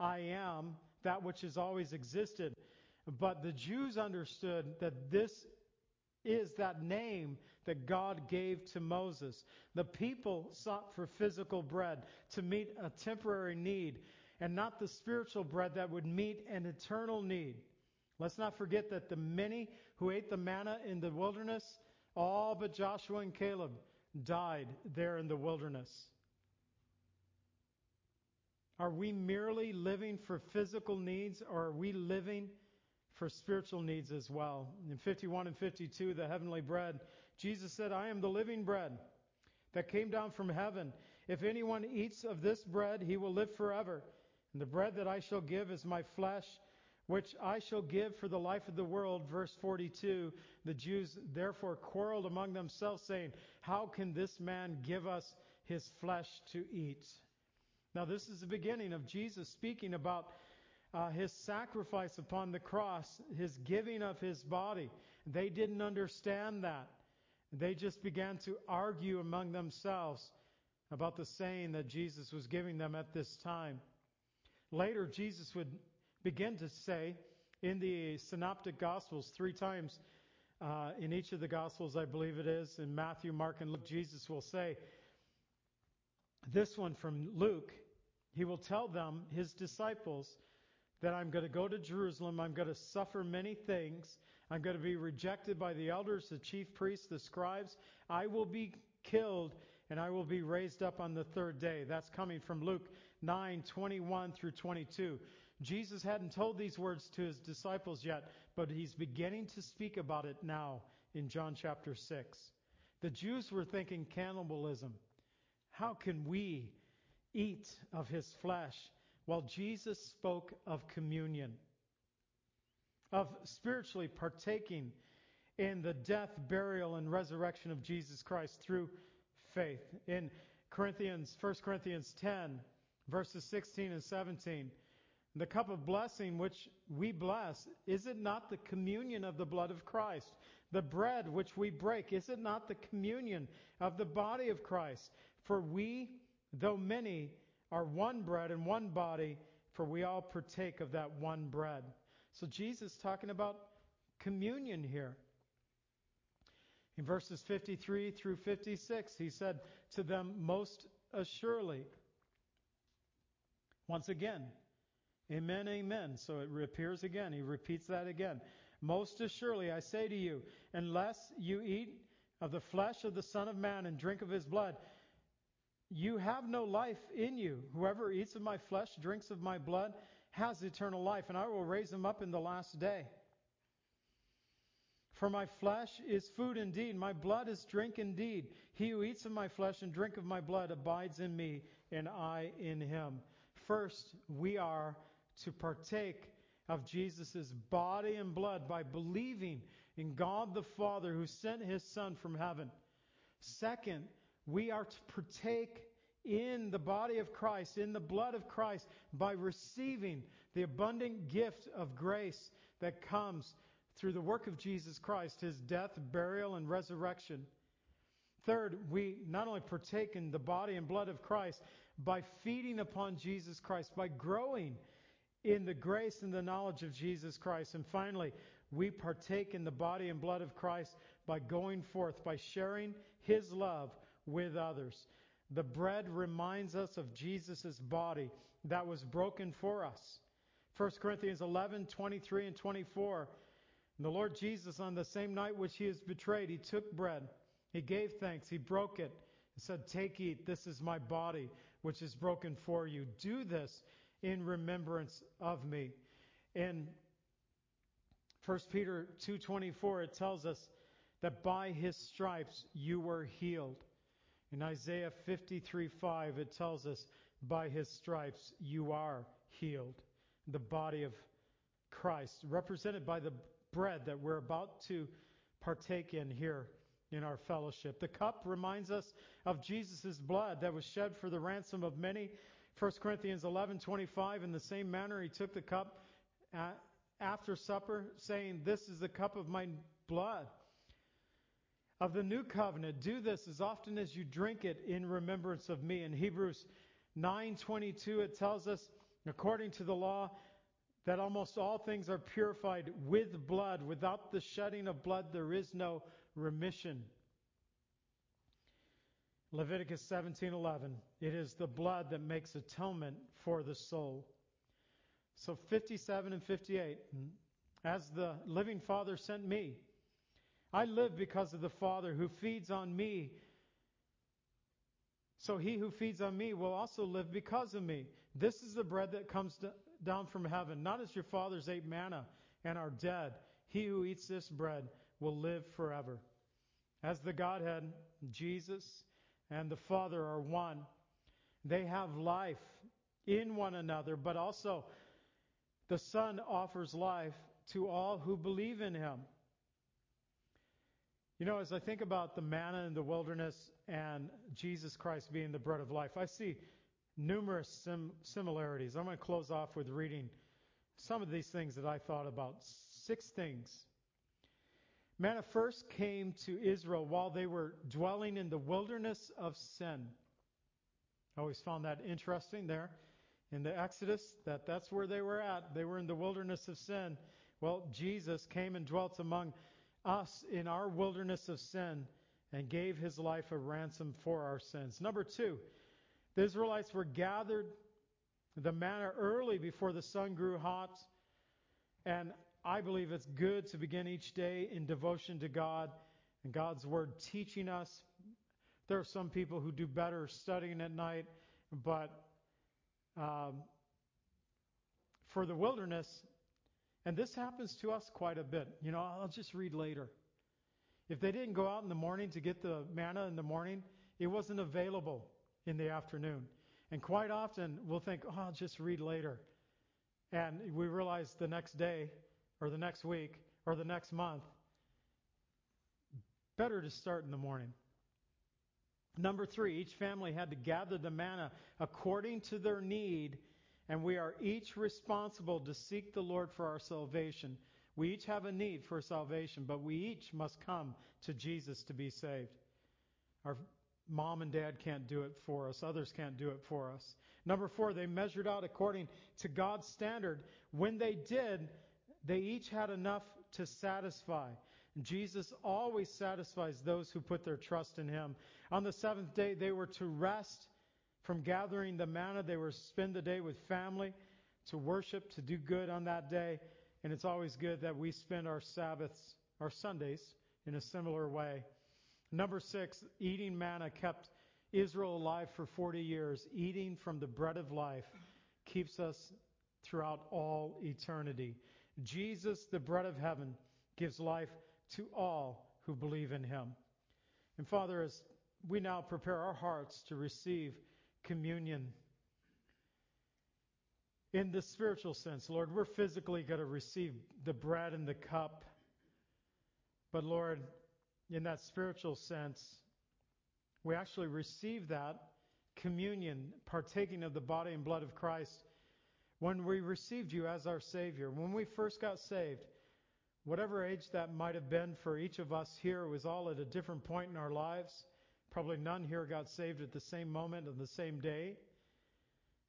S1: I am that which has always existed, but the Jews understood that this is that name that God gave to Moses. The people sought for physical bread to meet a temporary need and not the spiritual bread that would meet an eternal need. Let's not forget that the many who ate the manna in the wilderness, all but Joshua and Caleb, died there in the wilderness. Are we merely living for physical needs or are we living for spiritual needs as well? In 51 and 52, the heavenly bread, Jesus said, I am the living bread that came down from heaven. If anyone eats of this bread, he will live forever. And the bread that I shall give is my flesh, which I shall give for the life of the world. Verse 42 The Jews therefore quarreled among themselves, saying, How can this man give us his flesh to eat? Now, this is the beginning of Jesus speaking about uh, his sacrifice upon the cross, his giving of his body. They didn't understand that. They just began to argue among themselves about the saying that Jesus was giving them at this time. Later, Jesus would begin to say in the Synoptic Gospels, three times uh, in each of the Gospels, I believe it is, in Matthew, Mark, and Luke, Jesus will say, this one from Luke, he will tell them, his disciples, that I'm going to go to Jerusalem. I'm going to suffer many things. I'm going to be rejected by the elders, the chief priests, the scribes. I will be killed and I will be raised up on the third day. That's coming from Luke 9, 21 through 22. Jesus hadn't told these words to his disciples yet, but he's beginning to speak about it now in John chapter 6. The Jews were thinking cannibalism. How can we eat of his flesh, while Jesus spoke of communion, of spiritually partaking in the death, burial, and resurrection of Jesus Christ through faith. In Corinthians, 1 Corinthians 10, verses 16 and 17, the cup of blessing which we bless, is it not the communion of the blood of Christ? The bread which we break, is it not the communion of the body of Christ? For we though many are one bread and one body, for we all partake of that one bread. So Jesus talking about communion here. In verses 53 through 56, he said to them, Most assuredly. Once again, Amen, amen. So it reappears again. He repeats that again. Most assuredly, I say to you, unless you eat of the flesh of the Son of Man and drink of his blood, you have no life in you. Whoever eats of my flesh, drinks of my blood, has eternal life, and I will raise him up in the last day. For my flesh is food indeed, my blood is drink indeed. He who eats of my flesh and drink of my blood abides in me, and I in him. First, we are to partake of Jesus' body and blood by believing in God the Father who sent his Son from heaven. Second, we are to partake in the body of Christ, in the blood of Christ, by receiving the abundant gift of grace that comes through the work of Jesus Christ, his death, burial, and resurrection. Third, we not only partake in the body and blood of Christ by feeding upon Jesus Christ, by growing in the grace and the knowledge of Jesus Christ. And finally, we partake in the body and blood of Christ by going forth, by sharing his love with others. The bread reminds us of Jesus' body that was broken for us. 1 Corinthians 11, 23 and 24. And the Lord Jesus, on the same night which he was betrayed, he took bread. He gave thanks. He broke it. and said, Take, eat. This is my body, which is broken for you. Do this in remembrance of me. In 1 Peter 2:24 it tells us that by his stripes you were healed. In Isaiah 53:5 it tells us by his stripes you are healed. The body of Christ represented by the bread that we're about to partake in here in our fellowship. The cup reminds us of Jesus' blood that was shed for the ransom of many. 1 Corinthians 11:25 in the same manner he took the cup uh, after supper saying this is the cup of my blood of the new covenant. Do this as often as you drink it in remembrance of me. In Hebrews 9:22 it tells us according to the law that almost all things are purified with blood. Without the shedding of blood, there is no remission. Leviticus 17:11 It is the blood that makes atonement for the soul. So 57 and 58 mm, As the living Father sent me I live because of the Father who feeds on me. So he who feeds on me will also live because of me. This is the bread that comes down from heaven, not as your fathers ate manna and are dead. He who eats this bread will live forever. As the Godhead, Jesus, and the Father are one. They have life in one another, but also the Son offers life to all who believe in him. You know, as I think about the manna in the wilderness and Jesus Christ being the bread of life, I see numerous sim- similarities. I'm going to close off with reading some of these things that I thought about. Six things Manna first came to Israel while they were dwelling in the wilderness of sin. I always found that interesting there in the Exodus that that's where they were at. They were in the wilderness of sin. Well, Jesus came and dwelt among us in our wilderness of sin and gave his life a ransom for our sins. Number two, the Israelites were gathered the manna early before the sun grew hot. And I believe it's good to begin each day in devotion to God and God's Word teaching us. There are some people who do better studying at night, but um, for the wilderness, and this happens to us quite a bit. You know, I'll just read later. If they didn't go out in the morning to get the manna in the morning, it wasn't available in the afternoon. And quite often we'll think, oh, I'll just read later. And we realize the next day or the next week or the next month. Better to start in the morning. Number three, each family had to gather the manna according to their need, and we are each responsible to seek the Lord for our salvation. We each have a need for salvation, but we each must come to Jesus to be saved. Our mom and dad can't do it for us, others can't do it for us. Number four, they measured out according to God's standard. When they did, they each had enough to satisfy. Jesus always satisfies those who put their trust in him. On the seventh day, they were to rest from gathering the manna. They were to spend the day with family, to worship, to do good on that day. And it's always good that we spend our Sabbaths, our Sundays, in a similar way. Number six, eating manna kept Israel alive for 40 years. Eating from the bread of life keeps us throughout all eternity. Jesus, the bread of heaven, gives life to all who believe in him. And Father, as we now prepare our hearts to receive communion in the spiritual sense, Lord, we're physically going to receive the bread and the cup. But Lord, in that spiritual sense, we actually receive that communion, partaking of the body and blood of Christ when we received you as our Savior, when we first got saved, whatever age that might have been for each of us here, was all at a different point in our lives. Probably none here got saved at the same moment on the same day.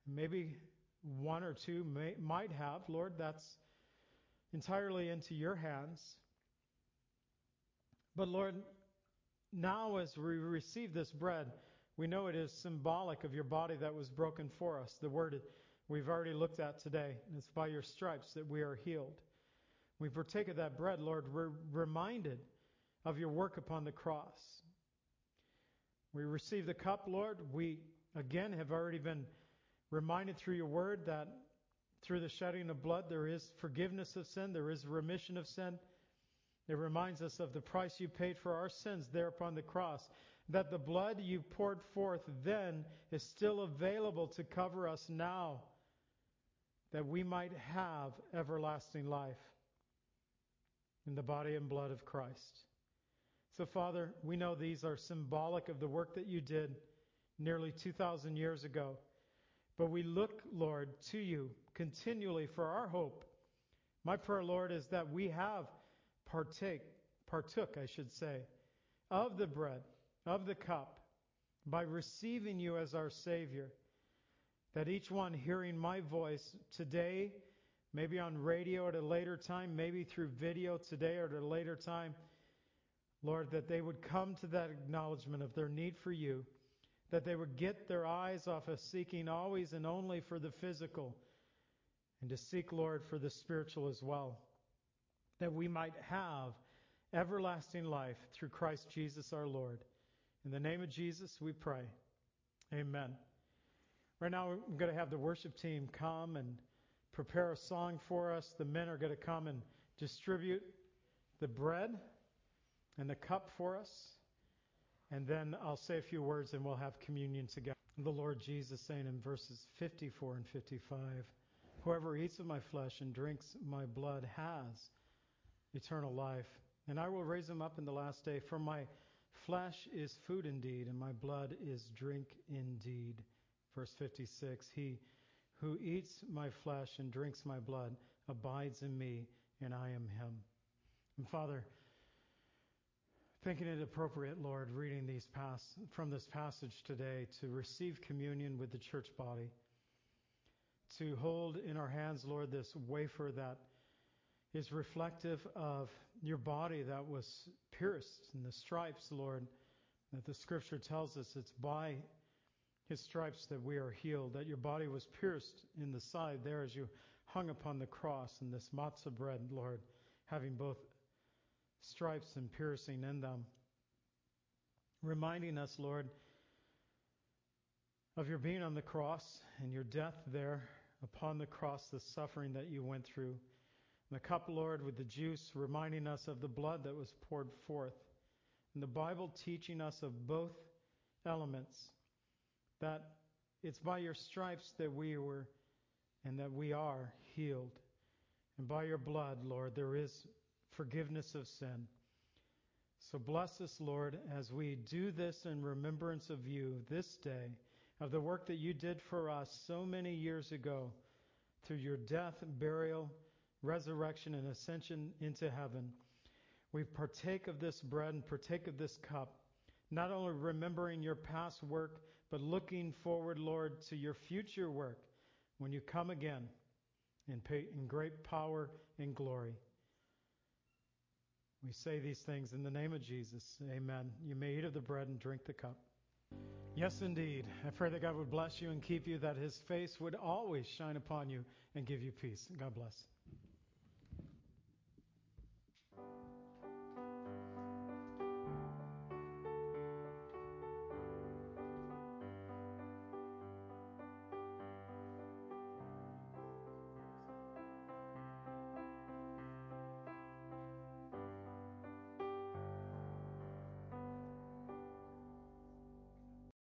S1: Maybe one or two may, might have. Lord, that's entirely into your hands. But Lord, now as we receive this bread, we know it is symbolic of your body that was broken for us. The word we've already looked at today. And it's by your stripes that we are healed. We partake of that bread, Lord, we're reminded of your work upon the cross. We receive the cup, Lord. We, again, have already been reminded through your word that through the shedding of blood there is forgiveness of sin, there is remission of sin. It reminds us of the price you paid for our sins there upon the cross. That the blood you poured forth then is still available to cover us now that we might have everlasting life in the body and blood of Christ. So, Father, we know these are symbolic of the work that you did nearly 2,000 years ago. But we look, Lord, to you continually for our hope. My prayer, Lord, is that we have partake, partook, I should say, of the bread, of the cup, by receiving you as our Savior that each one hearing my voice today maybe on radio at a later time, maybe through video today or at a later time. Lord, that they would come to that acknowledgement of their need for you, that they would get their eyes off of seeking always and only for the physical, and to seek, Lord, for the spiritual as well, that we might have everlasting life through Christ Jesus our Lord. In the name of Jesus, we pray. Amen. Right now, I'm going to have the worship team come and prepare a song for us. The men are going to come and distribute the bread and the cup for us. And then I'll say a few words and we'll have communion together. The Lord Jesus saying in verses 54 and 55 Whoever eats of my flesh and drinks my blood has eternal life, and I will raise him up in the last day. For my flesh is food indeed, and my blood is drink indeed. Verse 56 He who eats my flesh and drinks my blood abides in me, and I am him. And Father, thinking it appropriate, Lord, reading these pass from this passage today to receive communion with the church body, to hold in our hands, Lord, this wafer that is reflective of your body that was pierced in the stripes, Lord, that the scripture tells us it's by his stripes that we are healed, that your body was pierced in the side there as you hung upon the cross, and this matzah bread, Lord, having both stripes and piercing in them. Reminding us, Lord, of your being on the cross and your death there upon the cross, the suffering that you went through. And the cup, Lord, with the juice, reminding us of the blood that was poured forth. And the Bible teaching us of both elements that it's by your stripes that we were and that we are healed. And by your blood, Lord, there is forgiveness of sin. So bless us, Lord, as we do this in remembrance of you this day, of the work that you did for us so many years ago through your death, burial, resurrection, and ascension into heaven. We partake of this bread and partake of this cup, not only remembering your past work, but looking forward, Lord, to your future work when you come again in, in great power and glory. We say these things in the name of Jesus. Amen. You may eat of the bread and drink the cup. Yes, indeed. I pray that God would bless you and keep you, that his face would always shine upon you and give you peace. God bless.